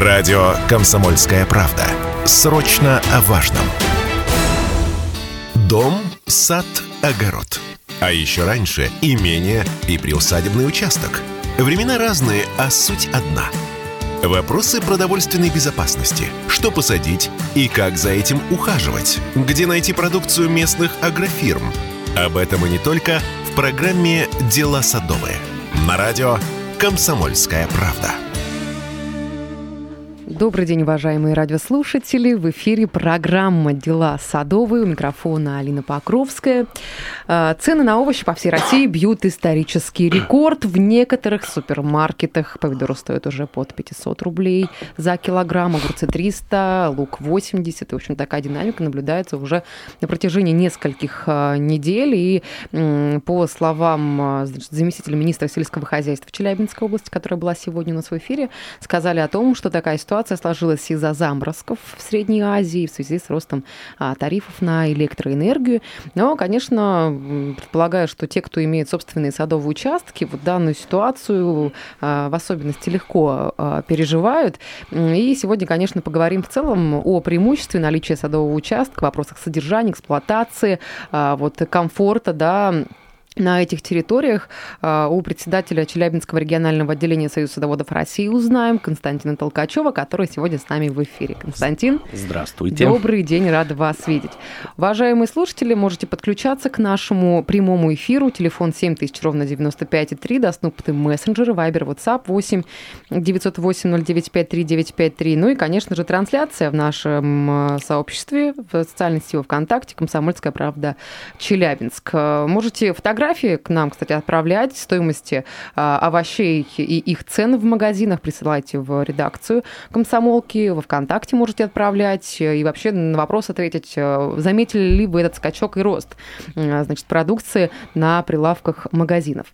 Радио «Комсомольская правда». Срочно о важном. Дом, сад, огород. А еще раньше имение и приусадебный участок. Времена разные, а суть одна. Вопросы продовольственной безопасности. Что посадить и как за этим ухаживать? Где найти продукцию местных агрофирм? Об этом и не только в программе «Дела садовые». На радио «Комсомольская правда». Добрый день, уважаемые радиослушатели. В эфире программа «Дела садовые». У микрофона Алина Покровская. А, цены на овощи по всей России бьют исторический рекорд. В некоторых супермаркетах помидоры стоят уже под 500 рублей за килограмм, огурцы 300, лук 80. И, в общем, такая динамика наблюдается уже на протяжении нескольких а, недель. И по словам а, значит, заместителя министра сельского хозяйства Челябинской области, которая была сегодня у нас в эфире, сказали о том, что такая ситуация ситуация сложилась из-за заморозков в Средней Азии в связи с ростом а, тарифов на электроэнергию. Но, конечно, предполагаю, что те, кто имеет собственные садовые участки, вот данную ситуацию а, в особенности легко а, переживают. И сегодня, конечно, поговорим в целом о преимуществе наличия садового участка, вопросах содержания, эксплуатации, вот, комфорта, да, на этих территориях а, у председателя Челябинского регионального отделения Союза садоводов России узнаем Константина Толкачева, который сегодня с нами в эфире. Константин. Здравствуйте. Добрый день, рад вас видеть. Уважаемые слушатели, можете подключаться к нашему прямому эфиру. Телефон 7000, ровно 95,3. Доступны мессенджеры, Вайбер, WhatsApp 8 908 095 3953. Ну и, конечно же, трансляция в нашем э, сообществе в социальной сети ВКонтакте «Комсомольская правда Челябинск». Можете фотографии фотографии к нам, кстати, отправлять, стоимости а, овощей и их цены в магазинах присылайте в редакцию комсомолки, во ВКонтакте можете отправлять, и вообще на вопрос ответить, э, заметили ли вы этот скачок и рост значит, продукции на прилавках магазинов.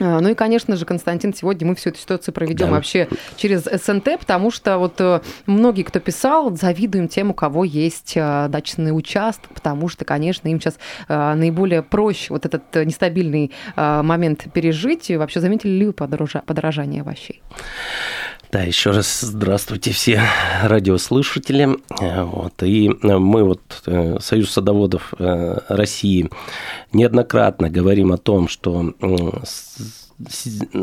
А, ну и, конечно же, Константин, сегодня мы всю эту ситуацию проведем да. вообще через СНТ, потому что вот э, многие, кто писал, завидуем тем, у кого есть э, дачный участок, потому что, конечно, им сейчас э, наиболее проще вот этот нестабильный момент пережить. И вообще заметили ли вы подорожание овощей? Да, еще раз здравствуйте все радиослушатели. Вот, и мы вот, Союз садоводов России, неоднократно говорим о том, что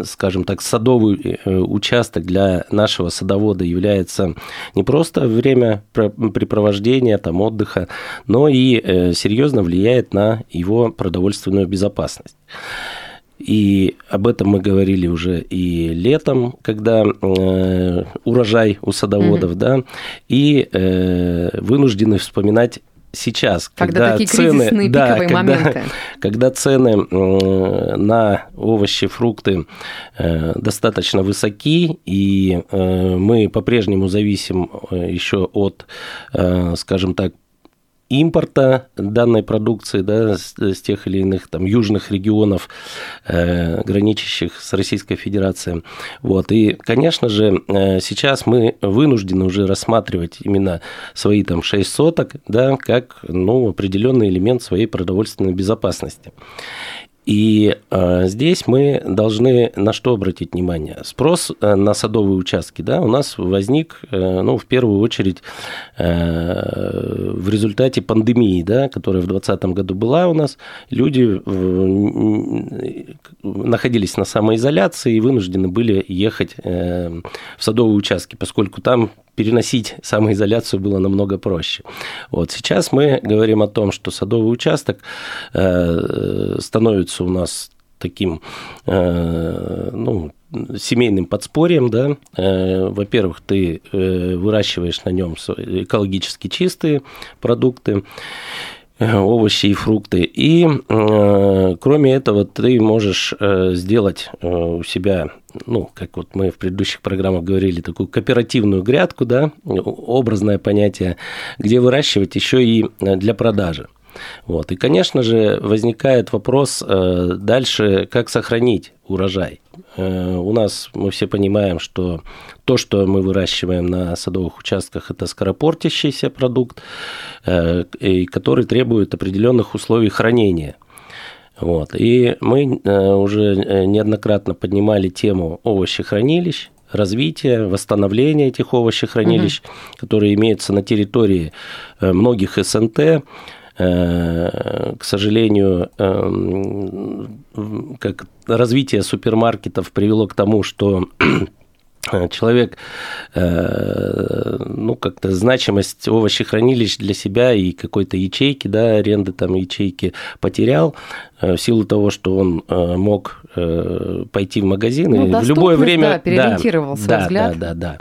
скажем так, садовый э, участок для нашего садовода является не просто время препровождения, там, отдыха, но и э, серьезно влияет на его продовольственную безопасность. И об этом мы говорили уже и летом, когда э, урожай у садоводов, mm-hmm. да, и э, вынуждены вспоминать сейчас, когда, когда такие цены, да, когда, моменты. когда цены на овощи, фрукты э, достаточно высоки, и э, мы по-прежнему зависим э, еще от, скажем так, импорта данной продукции да, с, с тех или иных там, южных регионов, э, граничащих с Российской Федерацией. Вот. И, конечно же, э, сейчас мы вынуждены уже рассматривать именно свои там, 6 соток да, как ну, определенный элемент своей продовольственной безопасности. И э, здесь мы должны на что обратить внимание? Спрос э, на садовые участки да, у нас возник э, ну, в первую очередь э, в результате пандемии, да, которая в 2020 году была у нас. Люди э, находились на самоизоляции и вынуждены были ехать э, в садовые участки, поскольку там переносить самоизоляцию было намного проще. Вот сейчас мы говорим о том, что садовый участок э, становится у нас таким, э, ну, семейным подспорьем, да, э, во-первых, ты выращиваешь на нем экологически чистые продукты, овощи и фрукты. И э, кроме этого ты можешь э, сделать э, у себя, ну, как вот мы в предыдущих программах говорили, такую кооперативную грядку, да, образное понятие, где выращивать еще и для продажи. Вот. И, конечно же, возникает вопрос э, дальше, как сохранить урожай. Э, у нас мы все понимаем, что то, что мы выращиваем на садовых участках, это скоропортящийся продукт, э, который требует определенных условий хранения. Вот. И мы уже неоднократно поднимали тему овощехранилищ, развития, восстановления этих овощехранилищ, угу. которые имеются на территории многих СНТ. К сожалению, как развитие супермаркетов привело к тому, что человек, ну, как-то значимость овощехранилищ для себя и какой-то ячейки, да, аренды там ячейки потерял, Э, в силу того, что он э, мог э, пойти в магазин ну, и в любое время... Да, переориентировал да, взгляд. Да, да, да.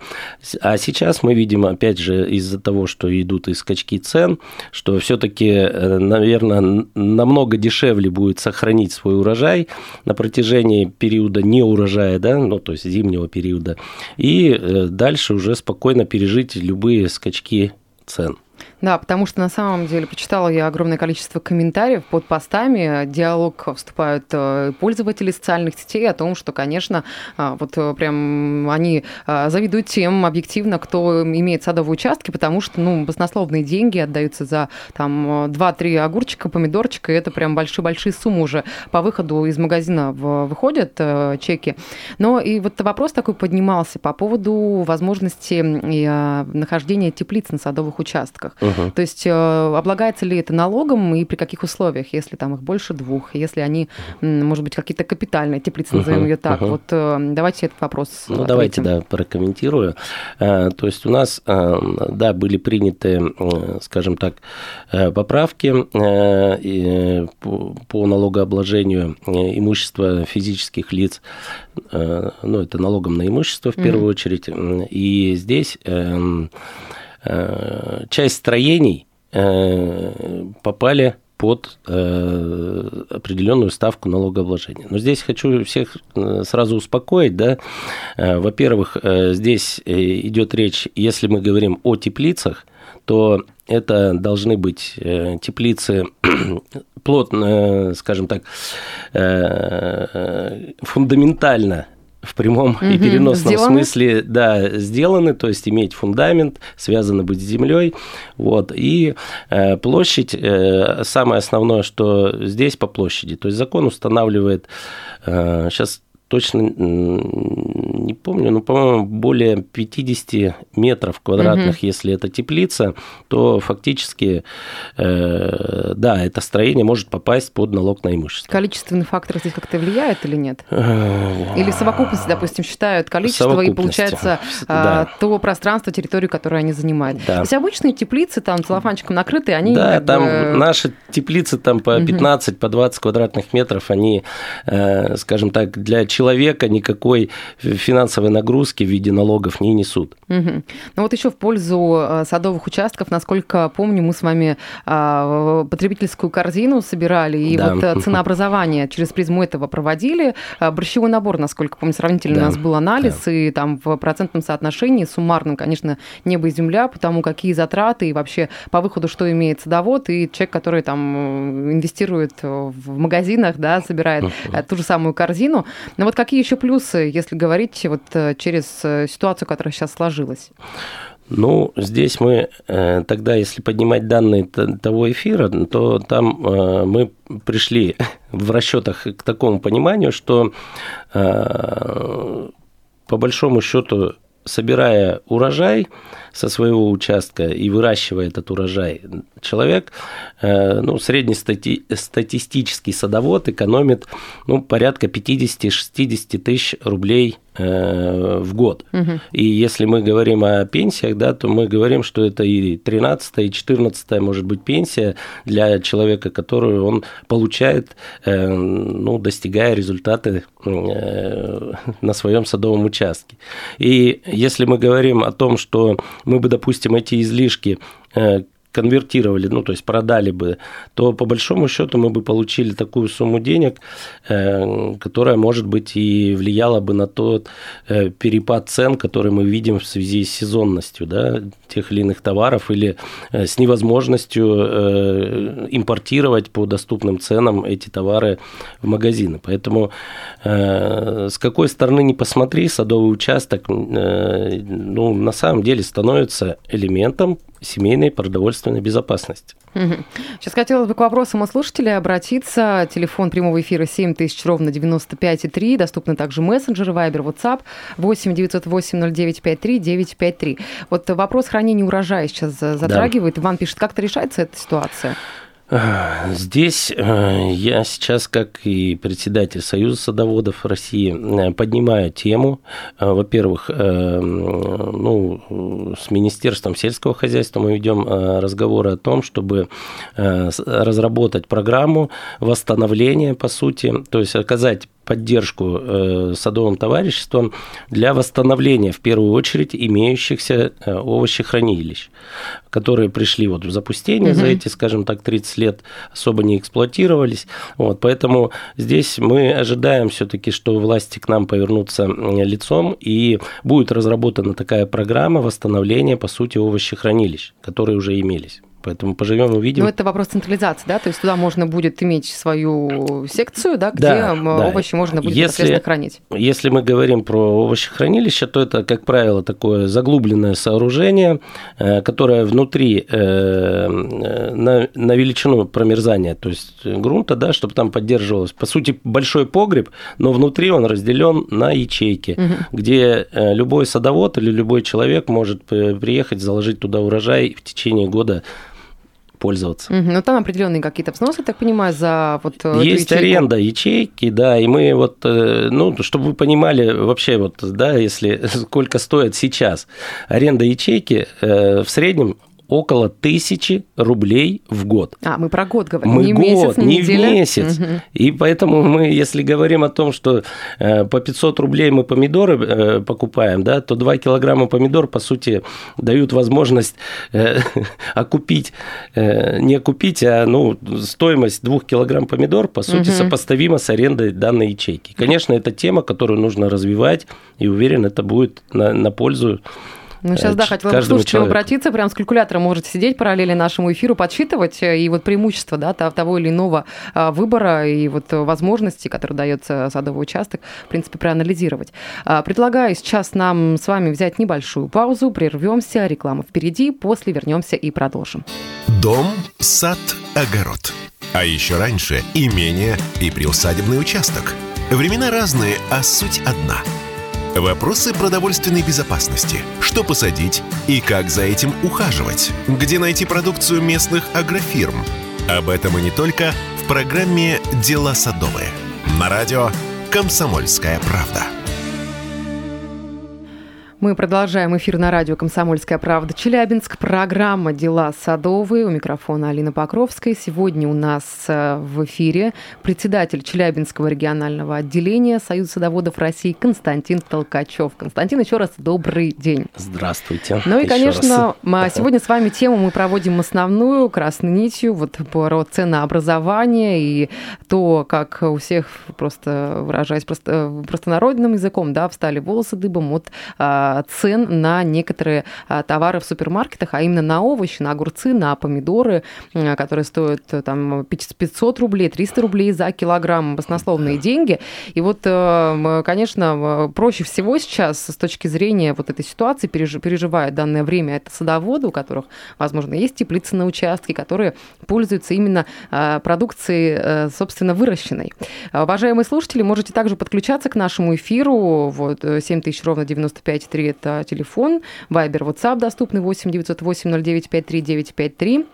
А сейчас мы видим, опять же, из-за того, что идут и скачки цен, что все таки наверное, намного дешевле будет сохранить свой урожай на протяжении периода неурожая, да, ну, то есть зимнего периода, и дальше уже спокойно пережить любые скачки цен. Да, потому что на самом деле почитала я огромное количество комментариев под постами, диалог вступают э, пользователи социальных сетей о том, что, конечно, а, вот э, прям они завидуют тем объективно, кто имеет садовые участки, потому что, ну, баснословные деньги отдаются за там 2-3 огурчика, помидорчика, и это прям большие-большие суммы уже по выходу из магазина выходят э, чеки. Но и вот вопрос такой поднимался по поводу возможности нахождения теплиц на садовых участках. То есть э, облагается ли это налогом и при каких условиях, если там их больше двух, если они, может быть, какие-то капитальные теплицы, назовем угу. ее так. Угу. Вот э, давайте этот вопрос. Ну, ответим. давайте, да, прокомментирую. Э, то есть у нас, да, были приняты, скажем так, поправки по налогообложению имущества физических лиц, ну, это налогом на имущество в первую mm очередь, и здесь эм, часть строений э, попали под э, определенную ставку налогообложения. Но здесь хочу всех сразу успокоить, да. Во-первых, здесь идет речь, если мы говорим о теплицах, то это должны быть теплицы плотно, скажем так, фундаментально в прямом угу, и переносном сделаны. смысле, да, сделаны, то есть иметь фундамент, связаны быть с землей, вот, и э, площадь, э, самое основное, что здесь по площади, то есть закон устанавливает, э, сейчас точно не помню, но, по-моему, более 50 метров квадратных, угу. если это теплица, то фактически, э, да, это строение может попасть под налог на имущество. Количественный фактор здесь как-то влияет или нет? Э, или совокупность, допустим, считают количество, и получается а, да. то пространство, территорию, которую они занимают. Да. То есть обычные теплицы, там целлофанчиком накрытые, они... Да, там бы... наши теплицы там по 15, угу. по 20 квадратных метров, они, э, скажем так, для человека человека никакой финансовой нагрузки в виде налогов не несут. Угу. Ну вот еще в пользу э, садовых участков, насколько помню, мы с вами а, потребительскую корзину собирали, и да. вот э, ценообразование через призму этого проводили. А, борщевой набор, насколько помню, сравнительно да. у нас был анализ, да. и там в процентном соотношении суммарном, конечно, небо и земля, потому какие затраты и вообще по выходу что имеет садовод, и человек, который там инвестирует в магазинах, да, собирает uh-huh. ту же самую корзину. Но вот какие еще плюсы, если говорить вот э, через э, ситуацию, которая сейчас сложилась? Ну, здесь мы э, тогда, если поднимать данные того эфира, то там мы пришли в расчетах к такому пониманию, что по большому счету, собирая урожай, со своего участка и выращивая этот урожай, человек, э, ну, среднестатистический садовод экономит ну, порядка 50-60 тысяч рублей в год. Угу. И если мы говорим о пенсиях, да, то мы говорим, что это и 13 и 14 может быть пенсия для человека, которую он получает, э, ну, достигая результаты на своем садовом участке. И если мы говорим о том, что мы бы, допустим, эти излишки э, конвертировали, ну, то есть продали бы, то по большому счету мы бы получили такую сумму денег, э, которая, может быть, и влияла бы на тот э, перепад цен, который мы видим в связи с сезонностью да, тех или иных товаров или э, с невозможностью импортировать по доступным ценам эти товары в магазины. Поэтому с какой стороны не посмотри, садовый участок ну, на самом деле становится элементом семейной продовольственной безопасности. Сейчас хотелось бы к вопросам у слушателей обратиться. Телефон прямого эфира 7000 ровно 95,3. Доступны также мессенджеры, Viber, WhatsApp 8 908 0953 953. Вот вопрос хранения урожая сейчас затрагивает. Да. Иван пишет, как-то решается эта ситуация? Здесь э, я сейчас, как и председатель Союза садоводов России, э, поднимаю тему. Э, во-первых, ну, с Министерством сельского хозяйства мы ведем разговоры о том, чтобы разработать программу восстановления, по сути, то есть оказать поддержку э, садовым товариществам для восстановления, в первую очередь, имеющихся э, овощехранилищ, которые пришли вот в запустение угу. за эти, скажем так, 30 лет, особо не эксплуатировались. Вот, поэтому здесь мы ожидаем все-таки, что власти к нам повернутся лицом, и будет разработана такая программа восстановления, по сути, овощехранилищ, которые уже имелись. Поэтому поживем, увидим. Ну, это вопрос централизации, да? То есть туда можно будет иметь свою секцию, да, где да, овощи да. можно будет если, хранить. Если мы говорим про овощехранилище, то это, как правило, такое заглубленное сооружение, э, которое внутри э, на, на величину промерзания, то есть грунта, да, чтобы там поддерживалось. По сути, большой погреб, но внутри он разделен на ячейки, угу. где э, любой садовод или любой человек может приехать, заложить туда урожай в течение года пользоваться. Угу. Ну, там определенные какие-то взносы, так понимаю, за вот э, Есть аренда ячейки, да, и мы вот, э, ну, чтобы вы понимали вообще вот, да, если сколько стоит сейчас аренда ячейки, э, в среднем около тысячи рублей в год. А, мы про год говорим, мы не год, месяц, не, не в месяц. Угу. И поэтому мы, если говорим о том, что э, по 500 рублей мы помидоры э, покупаем, да, то 2 килограмма помидор, по сути, дают возможность э, окупить, не окупить, а ну, стоимость 2 килограмм помидор, по сути, угу. сопоставима с арендой данной ячейки. Конечно, это тема, которую нужно развивать, и уверен, это будет на, на пользу ну, сейчас, да, хотела бы слушателям обратиться, прям с калькулятором можете сидеть параллельно нашему эфиру, подсчитывать, э, и вот преимущество, да, того или иного а, выбора и вот возможности, которые дается садовый участок, в принципе, проанализировать. А, предлагаю сейчас нам с вами взять небольшую паузу, прервемся, реклама впереди, после вернемся и продолжим. Дом, сад, огород. А еще раньше имение и приусадебный участок. Времена разные, а суть одна – Вопросы продовольственной безопасности. Что посадить и как за этим ухаживать? Где найти продукцию местных агрофирм? Об этом и не только в программе «Дела садовые». На радио «Комсомольская правда». Мы продолжаем эфир на радио «Комсомольская правда» Челябинск. Программа «Дела садовые». У микрофона Алина Покровская. Сегодня у нас э, в эфире председатель Челябинского регионального отделения Союза садоводов России Константин Толкачев. Константин, еще раз добрый день. Здравствуйте. Ну и, конечно, раз. сегодня с вами тему мы проводим основную, красной нитью, вот про ценообразование и то, как у всех, просто выражаясь просто, простонародным языком, да, встали волосы дыбом от а, цен на некоторые а, товары в супермаркетах, а именно на овощи, на огурцы, на помидоры, которые стоят э, там 500 рублей, 300 рублей за килограмм, баснословные деньги. И вот, э, конечно, проще всего сейчас с точки зрения вот этой ситуации переживает данное время это садоводы, у которых, возможно, есть теплицы на участке, которые пользуются именно продукцией, э, собственно, выращенной. Уважаемые слушатели, можете также подключаться к нашему эфиру. Вот 7000 ровно 95 3 это телефон, Вайбер, WhatsApp доступны 8 908 09 53 953.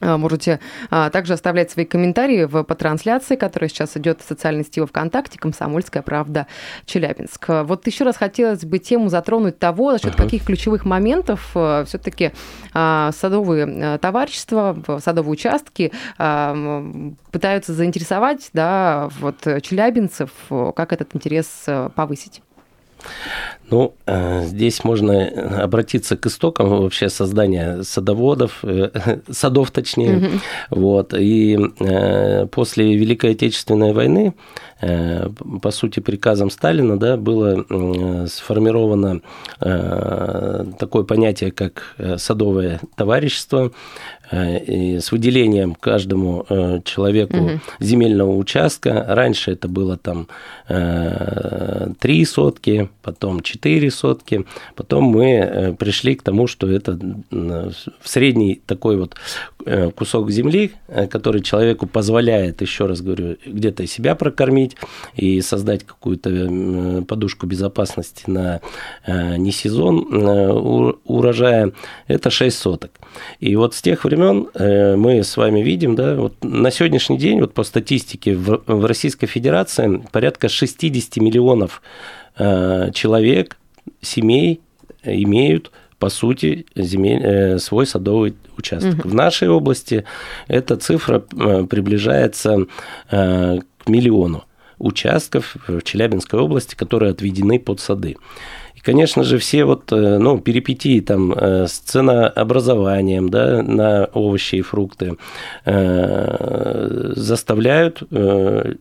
Можете а, также оставлять свои комментарии в, по трансляции, которая сейчас идет в социальной сети ВКонтакте «Комсомольская правда Челябинск». Вот еще раз хотелось бы тему затронуть того, за счет uh-huh. каких ключевых моментов э, все-таки а, садовые э, товарищества, садовые участки а, пытаются заинтересовать да, вот, челябинцев, как этот интерес э, повысить. Ну, э, здесь можно обратиться к истокам вообще создания садоводов, э, садов точнее. Mm-hmm. Вот. И э, после Великой Отечественной войны по сути, приказом Сталина да, было сформировано такое понятие, как садовое товарищество, с выделением каждому человеку угу. земельного участка. Раньше это было там три сотки, потом четыре сотки, потом мы пришли к тому, что это в средний такой вот э, кусок земли, э, который человеку позволяет, еще раз говорю, где-то себя прокормить и создать какую-то подушку безопасности на э, не сезон урожая, это 6 соток. И вот с тех времен мы с вами видим, да, вот на сегодняшний день, вот по статистике в Российской Федерации порядка 60 миллионов человек, семей имеют по сути, земель, э, свой садовый участок. Угу. В нашей области эта цифра э, приближается э, к миллиону участков в Челябинской области, которые отведены под сады. Конечно же, все вот, э, ну, перипетии там э, с ценообразованием, да, на овощи и фрукты э, заставляют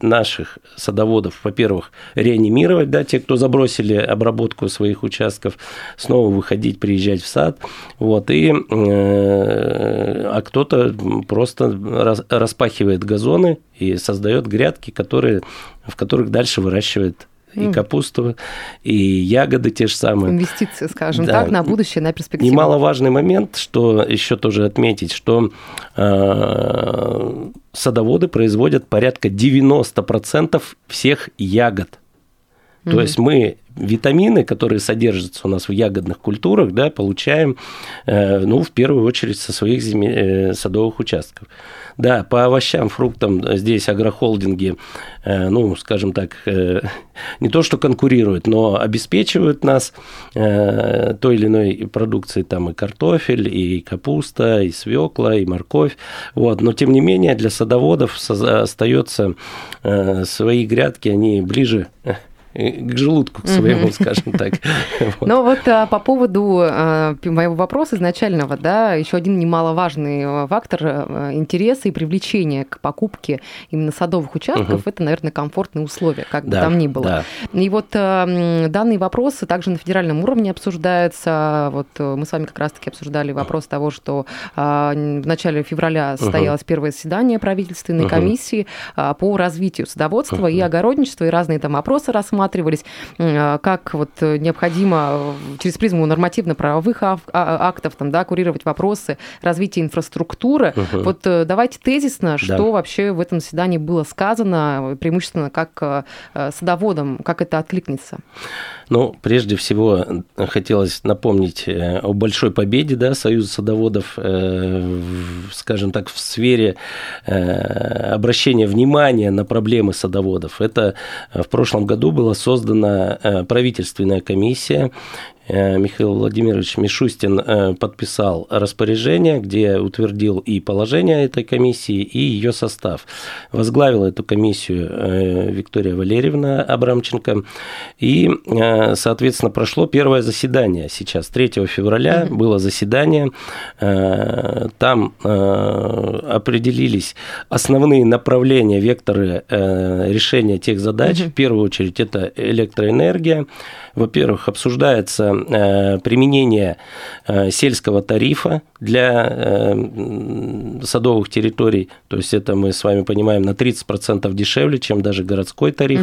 наших садоводов, во-первых, реанимировать, да, те, кто забросили обработку своих участков, снова выходить, приезжать в сад, вот, и, а кто-то просто распахивает газоны и создает грядки, которые, в которых дальше выращивает и капусту, и ягоды те же самые. Инвестиции, скажем да. так, на будущее, на перспективу. Немаловажный момент, что еще тоже отметить, что э, садоводы производят порядка 90% всех ягод. То mm есть мы витамины, которые содержатся у нас в ягодных культурах, да, получаем, э, ну, в первую очередь со своих земель, э, садовых участков. Да, по овощам, фруктам здесь агрохолдинги, э, ну, скажем так, не то что конкурируют, но обеспечивают нас той или иной продукцией, там и картофель, и капуста, и свекла, и морковь. Вот. Но, тем не менее, для садоводов остается свои грядки, они ближе к желудку к своему, скажем так. Ну вот а, по поводу а, моего вопроса изначального, да, еще один немаловажный а, фактор интереса и привлечения к покупке именно садовых участков, это, наверное, комфортные условия, как бы там ни было. И вот данные вопросы также на федеральном уровне обсуждаются. Вот мы с вами как раз-таки обсуждали вопрос того, что в начале февраля состоялось первое заседание правительственной комиссии по развитию садоводства и огородничества, и разные там вопросы рассматривались рассматривались, а, как вот необходимо через призму нормативно-правовых а, актов там, да, курировать вопросы развития инфраструктуры. Угу. Вот э, давайте тезисно, что да. вообще в этом заседании было сказано, преимущественно как э, садоводам, как это откликнется? Ну, прежде всего, хотелось напомнить э, о большой победе да, Союза садоводов, скажем так, в сфере обращения внимания на проблемы садоводов. Это в прошлом году было создана э, правительственная комиссия, Михаил Владимирович Мишустин э, подписал распоряжение, где утвердил и положение этой комиссии, и ее состав. Возглавила эту комиссию э, Виктория Валерьевна Абрамченко. И, соответственно, прошло первое заседание сейчас, 3 февраля было заседание. Там определились основные направления, векторы решения тех задач. В первую очередь это электроэнергия. Во-первых, обсуждается Э, применение э, сельского тарифа для э, садовых территорий, то есть это мы с вами понимаем на 30% дешевле, чем даже городской тариф,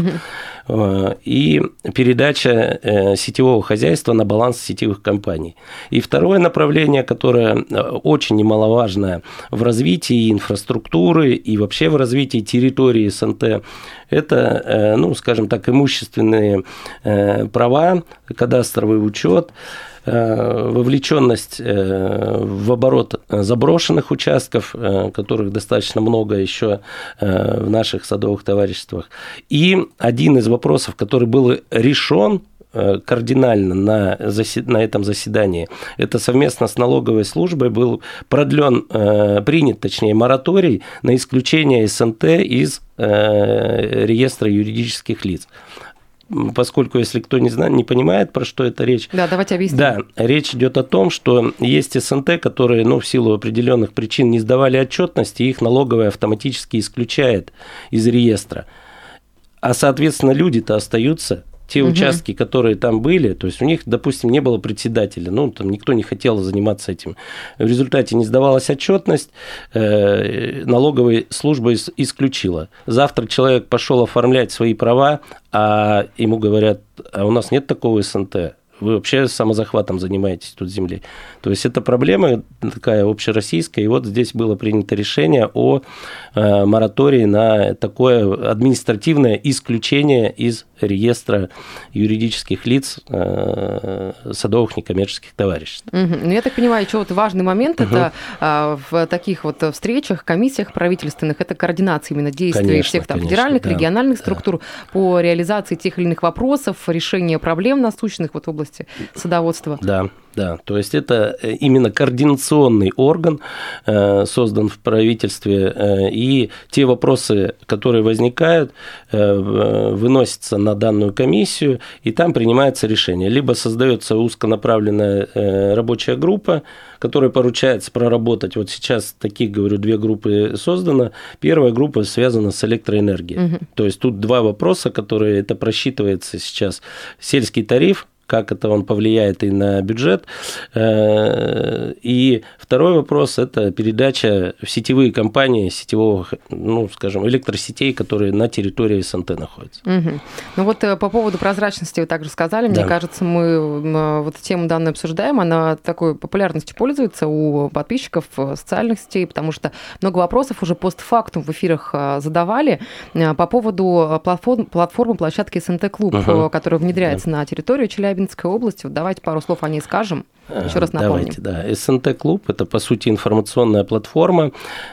угу. и передача сетевого хозяйства на баланс сетевых компаний. И второе направление, которое очень немаловажное в развитии инфраструктуры и вообще в развитии территории СНТ, это, ну, скажем так, имущественные права, кадастровый учет, Э, вовлеченность э, в оборот заброшенных участков, э, которых достаточно много еще в наших садовых товариществах. И один из вопросов, который был решен кардинально на, на этом заседании. Это совместно с налоговой службой был продлен, принят, точнее, мораторий на исключение СНТ из реестра юридических лиц поскольку если кто не знает, не понимает, про что это речь. Да, давайте объясним. Да, речь идет о том, что есть СНТ, которые, ну, в силу определенных причин не сдавали отчетности, их налоговая автоматически исключает из реестра. А, соответственно, люди-то остаются те угу. участки, которые там были, то есть у них, допустим, не было председателя, ну, там никто не хотел заниматься этим. В результате не сдавалась отчетность, э, налоговая служба исключила. Завтра человек пошел оформлять свои права, а ему говорят, а у нас нет такого СНТ, вы вообще самозахватом занимаетесь тут земли. То есть это проблема такая общероссийская, и вот здесь было принято решение о э, моратории на такое административное исключение из реестра юридических лиц э, садовых некоммерческих товариществ. Угу. Ну, я так понимаю, еще вот важный момент угу. это а, в таких вот встречах, комиссиях правительственных, это координация именно действий конечно, всех там конечно, федеральных, да, региональных структур да. по реализации тех или иных вопросов, решения проблем насущных вот в области садоводства. Да, да, то есть это э, именно координационный орган, э, создан в правительстве, э, и те вопросы, которые возникают, выносятся на данную комиссию, и там принимается решение. Либо создается узконаправленная рабочая группа, которой поручается проработать. Вот сейчас таких, говорю, две группы создано. Первая группа связана с электроэнергией. Угу. То есть тут два вопроса, которые это просчитывается сейчас. Сельский тариф, как это он повлияет и на бюджет. Э, и второй вопрос – это передача в сетевые компании сетевого, ну, скажем, электросетей, которые на территории СНТ находятся. Угу. Ну вот э, по поводу прозрачности вы также сказали. Мне да. кажется, мы э, вот тему данную обсуждаем, она такой популярностью пользуется у подписчиков социальных сетей, потому что много вопросов уже постфактум в эфирах задавали по поводу платформ, платформы площадки СНТ Клуб, угу. которая внедряется да. на территорию Челябинска Челябинской области. Вот давайте пару слов о ней скажем. Еще раз напомним. Давайте, да. СНТ-клуб – это, по сути, информационная платформа,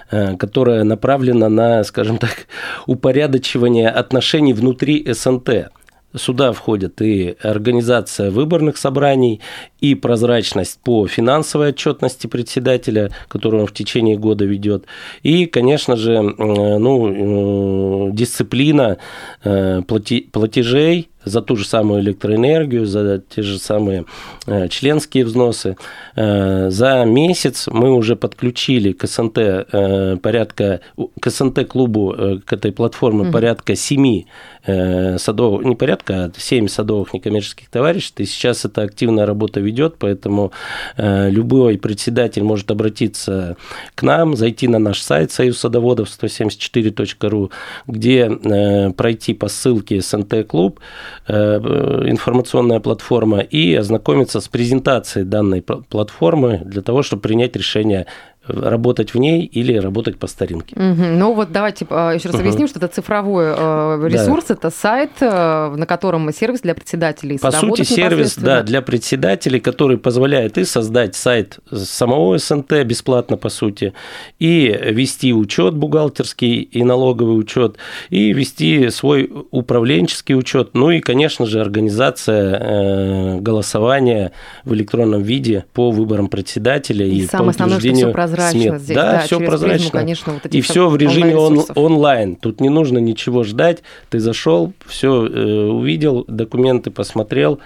э, которая направлена на, скажем так, упорядочивание отношений внутри СНТ. Сюда входит и организация выборных собраний, и прозрачность по финансовой отчетности председателя, которую он в течение года ведет, и, конечно же, ну, э, дисциплина э, платежей за ту же самую электроэнергию, за те же самые э, членские взносы. За месяц мы уже подключили к СНТ порядка, к СНТ-клубу, к этой платформе порядка семи садовых, не порядка, а семь садовых некоммерческих товариществ, и сейчас эта активная работа ведет, поэтому э, любой председатель может обратиться к нам, зайти на наш сайт Союз садоводов 174.ру, где э, пройти по ссылке СНТ Клуб, э, информационная платформа, и ознакомиться с презентацией данной платформы для того, чтобы принять решение работать в ней или работать по старинке. Угу. Ну вот давайте а, еще раз угу. объясним, что это цифровой э, ресурс, да. это сайт, э, на котором сервис для председателей. По сути, сервис да, для председателей, который позволяет и создать сайт самого СНТ бесплатно, по сути, и вести учет бухгалтерский и налоговый учет, и вести свой управленческий учет, ну и, конечно же, организация э, голосования в электронном виде по выборам председателя и, и по утверждению прозрачно здесь. Да, да все прозрачно. Призму, конечно, вот и все в режиме он, онлайн. Тут не нужно ничего ждать. Ты зашел, все э, увидел, документы посмотрел.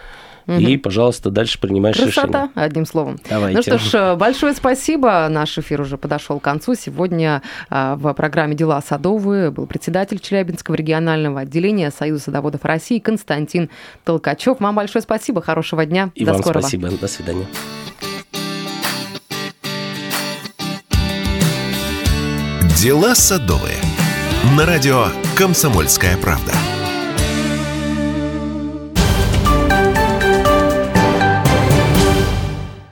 Угу. И, пожалуйста, дальше принимаешь Красота, решение. одним словом. Давайте. Ну что ж, э, большое спасибо. Наш эфир уже подошел к концу. Сегодня э, в программе «Дела садовые» был председатель Челябинского регионального отделения Союза садоводов России Константин Толкачев. Вам большое спасибо. Хорошего дня. И До вам скорого. спасибо. До свидания. Дела садовые. На радио «Комсомольская правда».